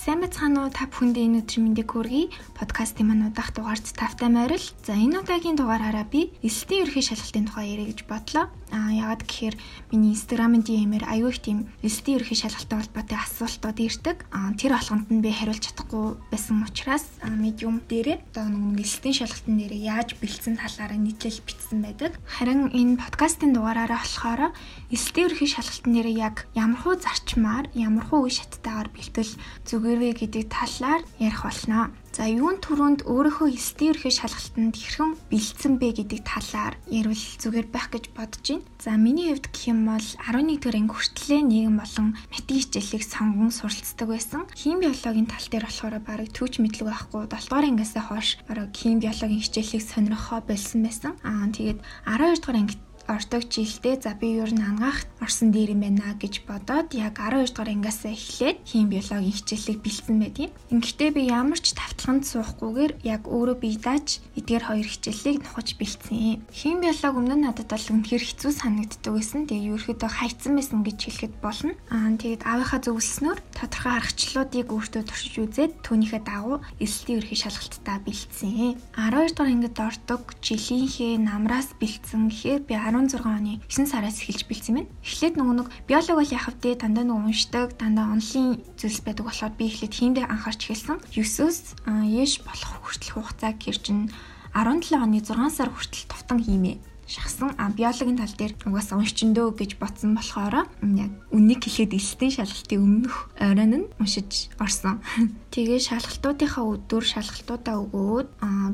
Сайн байцгаана уу та бүхэндээ энэ өдрийн мэндийг хүргэе. Подкастын маань удах дугаарт тавтай морил. За энэ удаагийн дугаараараа би эсэлтийн ерхий шалгалтын тухай ярих гэж бодлоо. Аа яагаад гэхээр миний инстаграмын DM-ээр аюу их тийм эсэлтийн ерхий шалгалттай холбоотой асуултууд ирдэг. Аа тэр болгонд нь би хариулж чадахгүй байсан учраас медиум дээрээ одоо нэг эсэлтийн шалгалтын дээрээ яаж бэлдсэн талаараа нийтлэл бичсэн байдаг. Харин энэ подкастын дугаараараа болохоор эсэлтийн ерхий шалгалтын дээрээ яг ямархуу зарчмаар, ямархуу үе шаттайгаар бэлтгэл зүгээр үгээрвэ гэдэг талаар ярих болно. За юун түрүүнд өөрийнхөө эсдийн ерхий шалгалтанд хэрхэн бэлдсэн бэ гэдэг талаар ярил зүгээр байх гэж бодож байна. За миний хувьд гэх юм бол 11-р анги хүртлээр нийгэм болон математик хичээлийг сонгон суралцдаг байсан. Хим биологийн тал дээр болохоор бараг төвч мэдлэг байхгүй 7-р ангиасаа хойш бараг хим биологийн хичээлийг сонирхоо болсон байсан. Аа тэгээд 12-р анги ордог жилдээ за би ер нь ангаах орсон дээр юм байна гэж бодоод яг 12 дугаар ангиас эхлээд хим биологийн хичээлийг бэлдсэн байдیں۔ Ингэхдээ би ямар ч тавталганд суухгүйгээр яг өөрөө бие дааж эдгээр хоёр хичээлийг нухаж бэлдсэн. Хим биолог өмнө нь надад бол үнэхэр хэцүү санагддаг байсан. Тэгээ ерөөхдөө хайцсан байсан гэж хэлэхэд болно. Аа тэгээд аавынхаа зөвлөснөөр тодорхой аргачлалуудыг өөртөө туршиж үзээд түүнийхээ дагуу эсэлтийн ерхий шалгалтаа бэлдсэн. 12 дугаар ангид ордог жилийнхээ намраас бэлдсэн гэхээр би 16 оны 9 сараас эхэлж бэлдсэн байна. Эхлээд нөгөө нэг биолог бол яхав дээ дандаа нэг уншдаг, дандаа онлын зүйлс байдаг болохоор би эхлээд хийндээ анхаарч эхэлсэн. 9-өөс ээш болох хүртэл хугацаа гэр чинь 17 оны 6 сар хүртэл товтон хиймээ шахсан а биологийн тал дээр угаасаа уншчиндөө гэж ботсон болохоор яг үннийг хэлээд элтийн шалгалтын өмнөх оройн нь уншиж орсон. Тэгээ шалгалтуудынхаа өдөр шалгалтуудаа өгөөд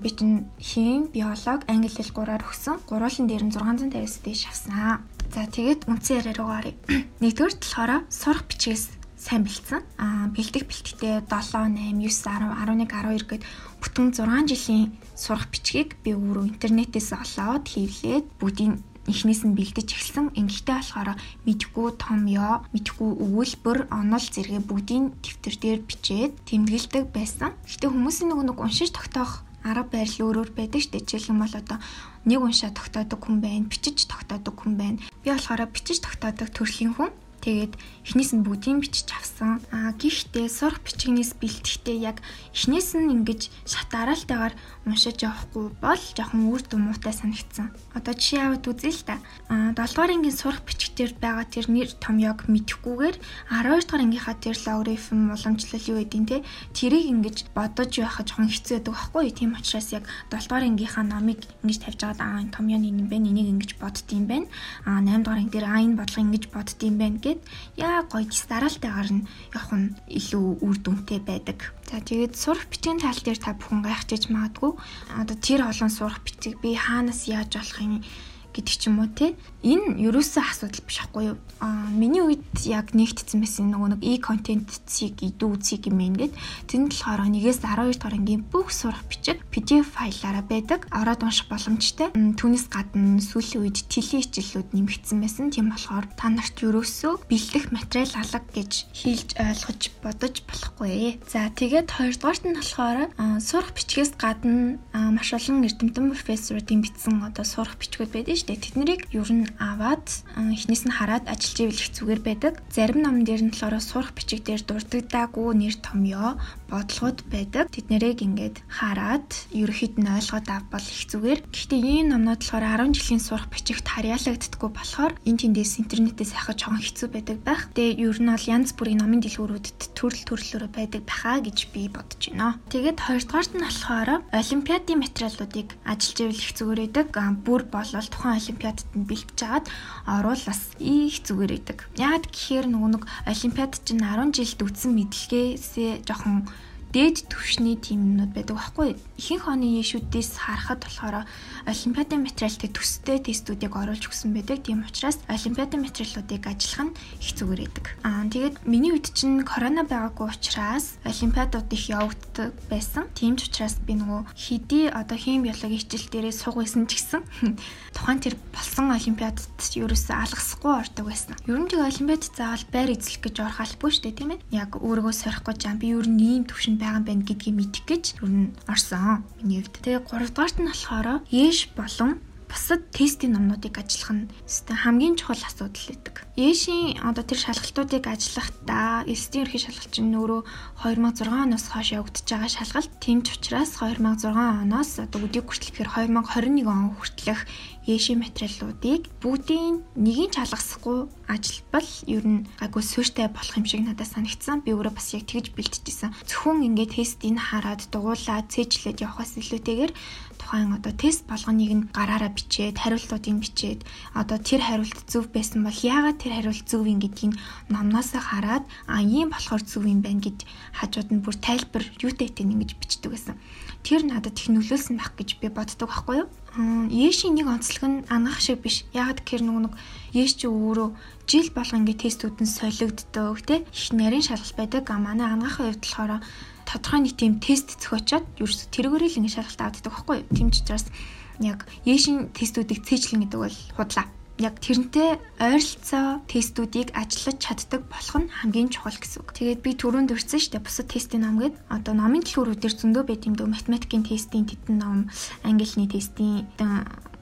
би чинь хим, биолог, англи хэл 3-аар өгсөн. Гурвуулын дээр нь 650-аас дээш авсан. За тэгээд үндсэн яриа руу гарыг. Нэгдүгээр талаараа сурах бичгээс сайн бэлдсэн. Аа бэлдэх бэлтгэхдээ 7, 8, 9, 10, 11, 12 гэд бүтэн 6 жилийн сурах бичгийг би өөрөө интернетээс олоод хийвлээд бүгдийг эхнээс нь бэлдэж эхэлсэн. Ингэхдээ болохоор мэдгүй том ёо, мэдгүй өгүүлбэр, онол зэрэг бүгдийн дэвтэр дээр бичээд тэмдэглэдэг байсан. Гэтэ хүмүүсийн нөгөө нэг уншиж тогтоох арга барил өөр өөр байдаг шүү дээ. Жишээлх юм бол одоо нэг уншаа тогтоодог хүн байна, бичиж тогтоодог хүн байна. Би болохоор бичиж тогтоодог төрлийн хүн. Тэгээд эхнээс нь бүгдийг бичиж авсан. Аа гэхдээ сурах бичгнээс бэлтгэхдээ яг эхнээс нь ингэж шат дараалтайгаар уншиж явахгүй бол жоохон үр дүнмуутай санагдсан. Одоо жишээ аваад үзье л та. Аа 7 дугаар ангийн сурах бичгээр байгаа тэр нэр том яг мэдэхгүйгээр 12 дугаар ангийнхаа тэр логарифм уламжлал юу гэдэг те тэрийг ингэж бодож байхад жоохон хэцүү байдаг байхгүй. Тийм учраас яг 7 дугаар ангийнхаа номыг ингэж тавьж аваад аа том яны юм бэ? Энийг ингэж боддtiin байна. Аа 8 дугаар анги дээр аа энэ бодлого ингэж боддtiin байна гэд яа гоё гис дараалтайгаар нь явах нь илүү үр дүнтэй байдаг. За тэгээд сурах бичгийн тал дээр та бүхэн гайхчихж магадгүй. Одоо тэр олон сурах бичиг би хаанаас яаж болох юм гэдэг ч юм уу те. Энэ ерөөсөө асуудал биш хгүй юу? Аа миний үед яг нэгтцсэн байсан нөгөө нэг e-content-ийг идүү үзье юм ингээд тэнд болохоор нэгээс 12 дугаар ангийн бүх сурах бичиг PDF файлаараа байдаг. Ороод унших боломжтой. Түүнээс гадна сүүлийн үед тэлийн хичээлүүд нэмэгдсэн байсан. Тийм болохоор та нарт ерөөсөө бэлдэх материал алга гэж хэлж ойлгож бодож болохгүй. За тэгээд хоёрдугаарт нь болохоор сурах бичгээс гадна маш олон эрдэмтэн профессоруудын бичсэн одоо сурах бичгүүд байдаг шүү дээ. Тэднийг ер нь аваад эхнээс нь хараад ажиллаж ивэл их зүгээр байдаг. Зарим ном дээр нь болохоор сурах бичиг дээр дурддагдаагүй нэр томьёо бодлогод байдаг. Тэд нэрийг ингээд хараад ерөөхдөө нь ойлгоод авбал их зүгээр. Гэхдээ ийм номнууд болохоор 10 жилийн сурах бичигт харьяалагддаггүй болохоор энэ тэндээс интернетээс ахаж жоохон хэцүү байдаг байх. Тэгээ ер нь бол янз бүрийн номын дэлгүүрүүдэд төрөл төрлөөрөө байдаг баха гэж би бодож байна. Тэгээд хоёрдугаарт нь болохоор олимпиадын материалуудыг ажиллаж ивэл их зүгээр байдаг. Бүр болол тухайн олимпиадад нь бэлтж агаад орвол бас их зүгээр байдаг. Яг гэхээр нөгөө нэг олимпиад чинь 10 жилд үтсэн мэдлэгээсээ жоохон дээд түвшний тим юмнууд байдаг байхгүй. Ихэнх оны ийшүүдээс харахад болохоор олимпиадын материалтай төстэй тестүүдийг оруулж өгсөн байдаг. Тийм учраас олимпиадын материалуудыг ажиллах нь их зүгээр байдаг. Аа тэгээд миний үед чинь корона байгаагүй учраас олимпиадууд их явагддаг байсан. Тийм ч учраас би нөгөө хэдий одоо хим биологийн хичээл дээрээ сууг байсан ч гэсэн тухайн тэр болсон олимпиадад ерөөсөө алгасахгүй ордог байсан. Ер нь тэг олимпиад заавал байр эзлэх гэж орох албагүй шүү дээ, тийм ээ. Яг өөрийгөө сорих гэж би ер нь ийм төвшөнд байгаа юм байна гэдгийг мэдэх гэж ер нь орсон. Миний хувьд. Тэгээ 3 дугаарт нь болохоор ээш болон бусад тестийн номнуудыг ажиллах нь хамгийн чухал асуудал гэдэг. Ээшийн одоо тэр шалгалтуудыг ажиллахдаа элсдийн ерхий шалгалт чинь өөрөө 2006 оноос хойш явагдаж байгаа шалгалт. Тийм ч учраас 2006 оноос одоо өдийг хүртэл гэхээр 2021 он хүртэлх Ээшийн материалуудыг бүгдийн нэгийг ч алгасахгүй ажилбал ер нь гайгүй суурьтай болох юм шиг надад санагдсан. Би өөрөө бас яг тэгж бэлтжижсэн. Зөвхөн ингээд тестийг хараад дугуулаад цээжлээд явахаас илүүтэйгээр тухайн одоо тест болгоныг нь гараараа бичээд хариултуудыг бичээд одоо тэр хариулт зөв байсан бол яагаад тэр хариулт зөв юм гэдгийг номноос хараад а ийм болохоор зөв юм байна гэж хажууд нь бүр тайлбар юутай тэн ингэж бичдэг гэсэн. Тэр надад их нөлөөлсөн байх гэж би боддог байхгүй юу? Ешийн нэг онцлог нь ангаах шиг биш. Яг тэгэхээр нөгөө нэг Еш чи өөрөө жил болго ингээ тестүүд нь солигддог те их нарийн шалгалт байдаг. А манай ангаахын хувьд болохоор тодорхой нэг тийм тест зохиочоод ерөөс тэргээрээ л ингээ шалгалт авдаг байхгүй юу? Тийм ч учраас яг Ешийн тестүүдийг цээжлэн гэдэг бол худлаа яг тэрнтэй ойролцоо тестүүдийг ажиллаж чаддаг болох нь хамгийн чухал гэсэн үг. Тэгээд би түрүүнд шүү дээ. Бусад тестийн ном гээд одоо номын дэлгүүрүүдээр зөндөө байт юм дөө математикийн тестийн тедэн ном, англи хэлний тестийн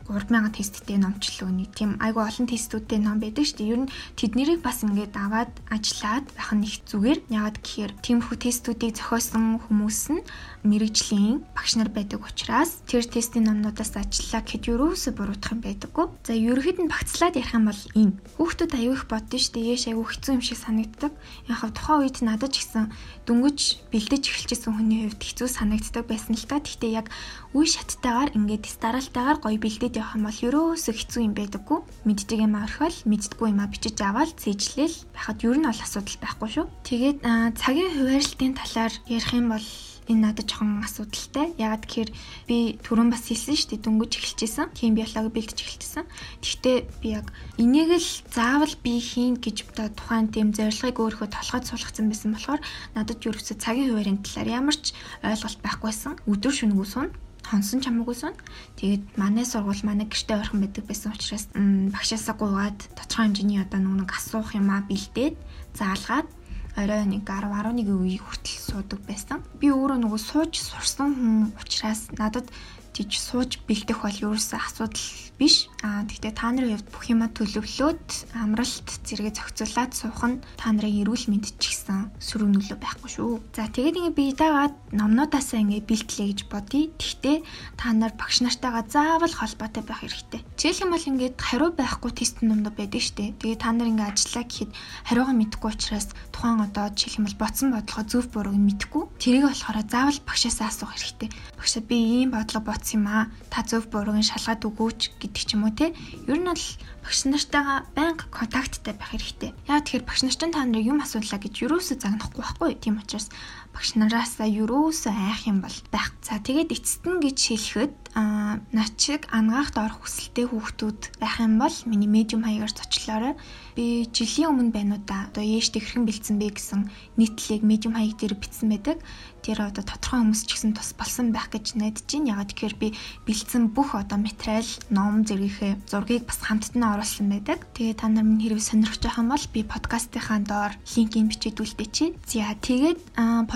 3000 тесттэй номчлоо нэг тийм айгу олон тестүүдтэй ном байдаг шүү дээ. Ер нь тэднэрийг бас ингээд аваад ажиллаад байх нь их зүгээр. Яагаад гэхээр тиймэрхүү тестүүдийг зохиосон хүмүүс нь мэрэгжлийн багш нар байдаг учраас тэр тестийн номнуудаас ажиллаа гэхэд юуроос буруутах юм байдаггүй. За ерөөхдөө багцлаад ярих юм бол ийм. Хүүхдүүд аюу их боддоо шүү дээ. Яаш аюу хэцүү юм шиг санагддаг. Яг тухайн үед надад ч гэсэн дөнгөж бэлдэж эхэлчихсэн хүний хувьд хэцүү санагддаг байсан л та. Гэхдээ яг үе шаттайгаар ингээд старалтайгаар гоё бэлдээд явах юм бол ерөөсөө хэцүү юм байдаггүй. Мэддэг юм орхиол, мэддэггүй юм а бичиж аваад цээжлээл байхад ер нь бол асуудал байхгүй шүү. Тэгээд цагийн хуваарлтын талаар ярих юм бол энэ надад жоохон асуудалтай. Ягаад гэхээр би түрүүн бас хэлсэн шүү дээ дөнгөж эхэлчихсэн. Хим биологи бэлдэж эхэлчихсэн. Гэхдээ би яг энийг л заавал би хийн гэж одоо тухайн тийм зорилгыг өөрийнхөө толгойд суулгацсан байсан болохоор надад юу гэсэн цагийн хуваарийн талаар ямар ч ойлголт байхгүйсэн. Өдөр шөнөгүй суун хонсон чамаагүй сон. Тэгээд манай сургууль манай гэртээ ойрхон байдаг байсан учраас багшаасаа гуугаад тодорхой хэмжээний одоо нэг асуух юмаа бэлдээд заалгаад орой нэг 10 11 үе хүртэл суудаг байсан. Би өөрөө нөгөө сууж сурсан хүн учраас надад тийж сууж бэлдэх бол ерөөсөө асуудал биш. Аа тэгтээ та нарын хувьд бүх юма төлөвлөөд амралт зэрэг зохицуулаад суух нь та нарын эрүүл мэндэд ч гэсэн сөрөг нөлөө байхгүй шүү. За тэгээд ингээ би дагаад номнуудаасаа ингээ бэлтлээ гэж бодъё. Тэгтээ та нар багш нартайгаа заавал холбоотой байх хэрэгтэй. Жишээлх юм бол ингээд хариу байхгүй тест номнууд байдаг штэ. Тэгээд та нар ингээ ажиллаа гэхэд хариугаа мэдэхгүй учраас тухайн одоо жишээлх юм бол бодсон бодлого зөв бурууг нь мэдэхгүй. Тэрийг болохоор заавал багшаасаа асуух хэрэгтэй. Багшаа би ийм бодлого бодсон юм аа. Та зөв бурууг нь шалгаад өгөөч гэдэг ч юм уу те. Ер нь бол багш нартайгаа байнга контакттай байх хэрэгтэй. Яг тэгэхээр багш нартай та нарыг юм асуудлаа гэж юроосо загнахгүй байхгүй. Тийм учраас багш нараасаа юроосо айх юм бол байх. За тэгээд эцэст нь гэж хэлэхэд аа над шиг ангаагт орох хүсэлтэй хүүхдүүд байх юм бол миний медиум хаягаар зочлоорой. Би жилийн өмнө байна уу да. Одоо ээжтэй хэрхэн бэлдсэн бэ гэсэн нийтлэлийг медиум хаяг дээр бичсэн байдаг тэр одоо тодорхой хүмүүс ч гэсэн тус болсон байх гэж найдаж байна. Ягаад гэхээр би бэлдсэн бүх одоо материал, ном зэрэгийнхээ зургийг бас хамтдаа оруулсан байдаг. Тэгээ та нар минь хэрэг сонирхож байгаа юм бол би подкастынхаа доор линкийг бичиж үлдээчихье. За тэгээд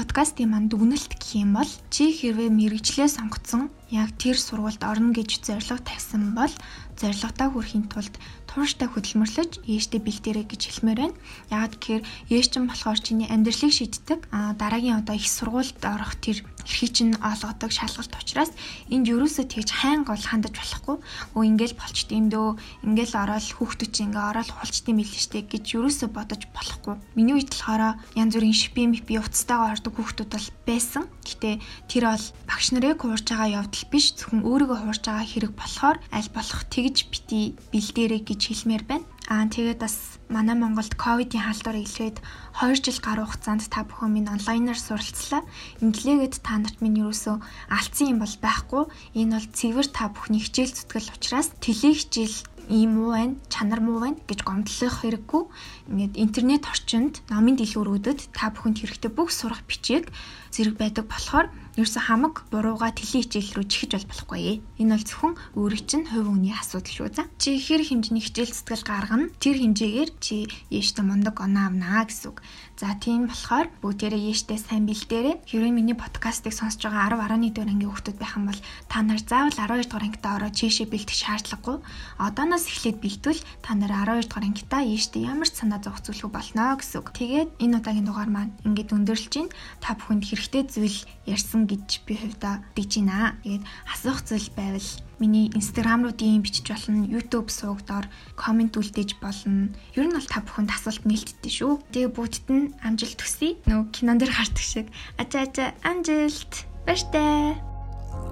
подкастын манд дүгнэлт гэх юм бол чи хэрвээ мэрэгчлээ сонгоцсон яг тэр сургуульд орно гэж зорилго тавьсан бол зорилготаа хүрэхийн тулд тууштай хөдөлмөрлөж ээжтэй бэлдэрэй гэж хэлмээр байна. Яагаад гэхээр ээж чинь болохоор чиний амьдралыг шийддэг. А дараагийн одоо их сургуульд орох тэр эрхийг чинь олгодог шалгалт учраас энд ерөөсөө тэгж хайн гол хандаж болохгүй. Өө ингээл болчт юм дөө. Ингээл ороод хүүхдүүд чинь ингээ ороод хулчт юм билээ штэ гэж ерөөсөө бодож болохгүй. Миний үед болохоор янз бүрийн шипи мипи уцтайгаа ордог хүүхдүүд бол байсан. Гэтэ тэр бол багш нарыг хуурж байгаа явдал биш зөвхөн өөрийгөө хуурж байгаа хэрэг болохоор аль болох тэгж бити бэлдээрэй гэж хэлмээр байна. Аа тэгээд бас манай Монголд ковидын халдвар илгээд 2 жил гаруй хугацаанд та бүхэн минь онлайнаар суралцлаа. Инглигээд та нарт минь юусоо алдсан юм бол байхгүй. Энэ бол цэвэр та бүхний хичээл зүтгэл учраас тэлээ хичээл ийм муу байна, чанар муу байна гэж гомдлох хэрэггүй. Ингээд интернет орчинд номын дэлгүүрүүдэд та бүхэнд хэрэгтэй бүх сурах бичиг зэрэг байдаг болохоор ерөөсө хамаг бурууга тэлийн хичээл рүү чихэж бол болохгүй. Энэ бол зөвхөн өөрийн чинь хувь хүний асуудал шүү за. Чи хэр хэмжээний хичээл зүтгэл гаргана тэр хэмжээгээр чи ээжтэй мундаг оноо авнаа гэсэн үг. За тийм болохоор бүгдээрээ яштэй сайн бэлдээрэй. Хэрвээ миний подкастыг сонсож байгаа 10 11 дугаар ангийн хүүхдүүд байх юм бол та нар заавал 12 дугаар ангитаа ороод чийшээ бэлдэх шаардлагагүй. Одооноос эхлээд бэлдвэл та нар 12 дугаар ангитаа яштэй ямар ч санаа зовх зүйлгүй болно гэсэн үг. Тэгээд энэ удаагийн дугаар маань ингээд өндөрлж чинь та бүхэнд хэрэгтэй зүйл ярьсан гэж би хувьдаа дэж байна. Тэгээд асуух зүйл байвал миний инстаграм руу DM бичиж болно, YouTube суугдоор комент үлдээж болно. Ер нь бол та бүхэнд асуулт нээлттэй шүү. Тэгээ бүгдд нь амжилт төсөй. Нөгөө кинон дээр гардаг шиг ачаа ачаа амжилт. Баяртай.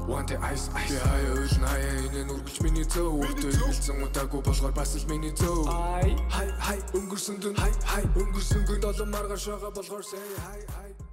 One day ice ice хаяа уйл наяа энэ нүргэлж миний зөө үрдөө хэлсэн удаагүй болохоор бас л миний зөө хай хай өнгөрсөн дэн хай хай өнгөрсөн гэн долон маргааш байгаа болохоор say хай хай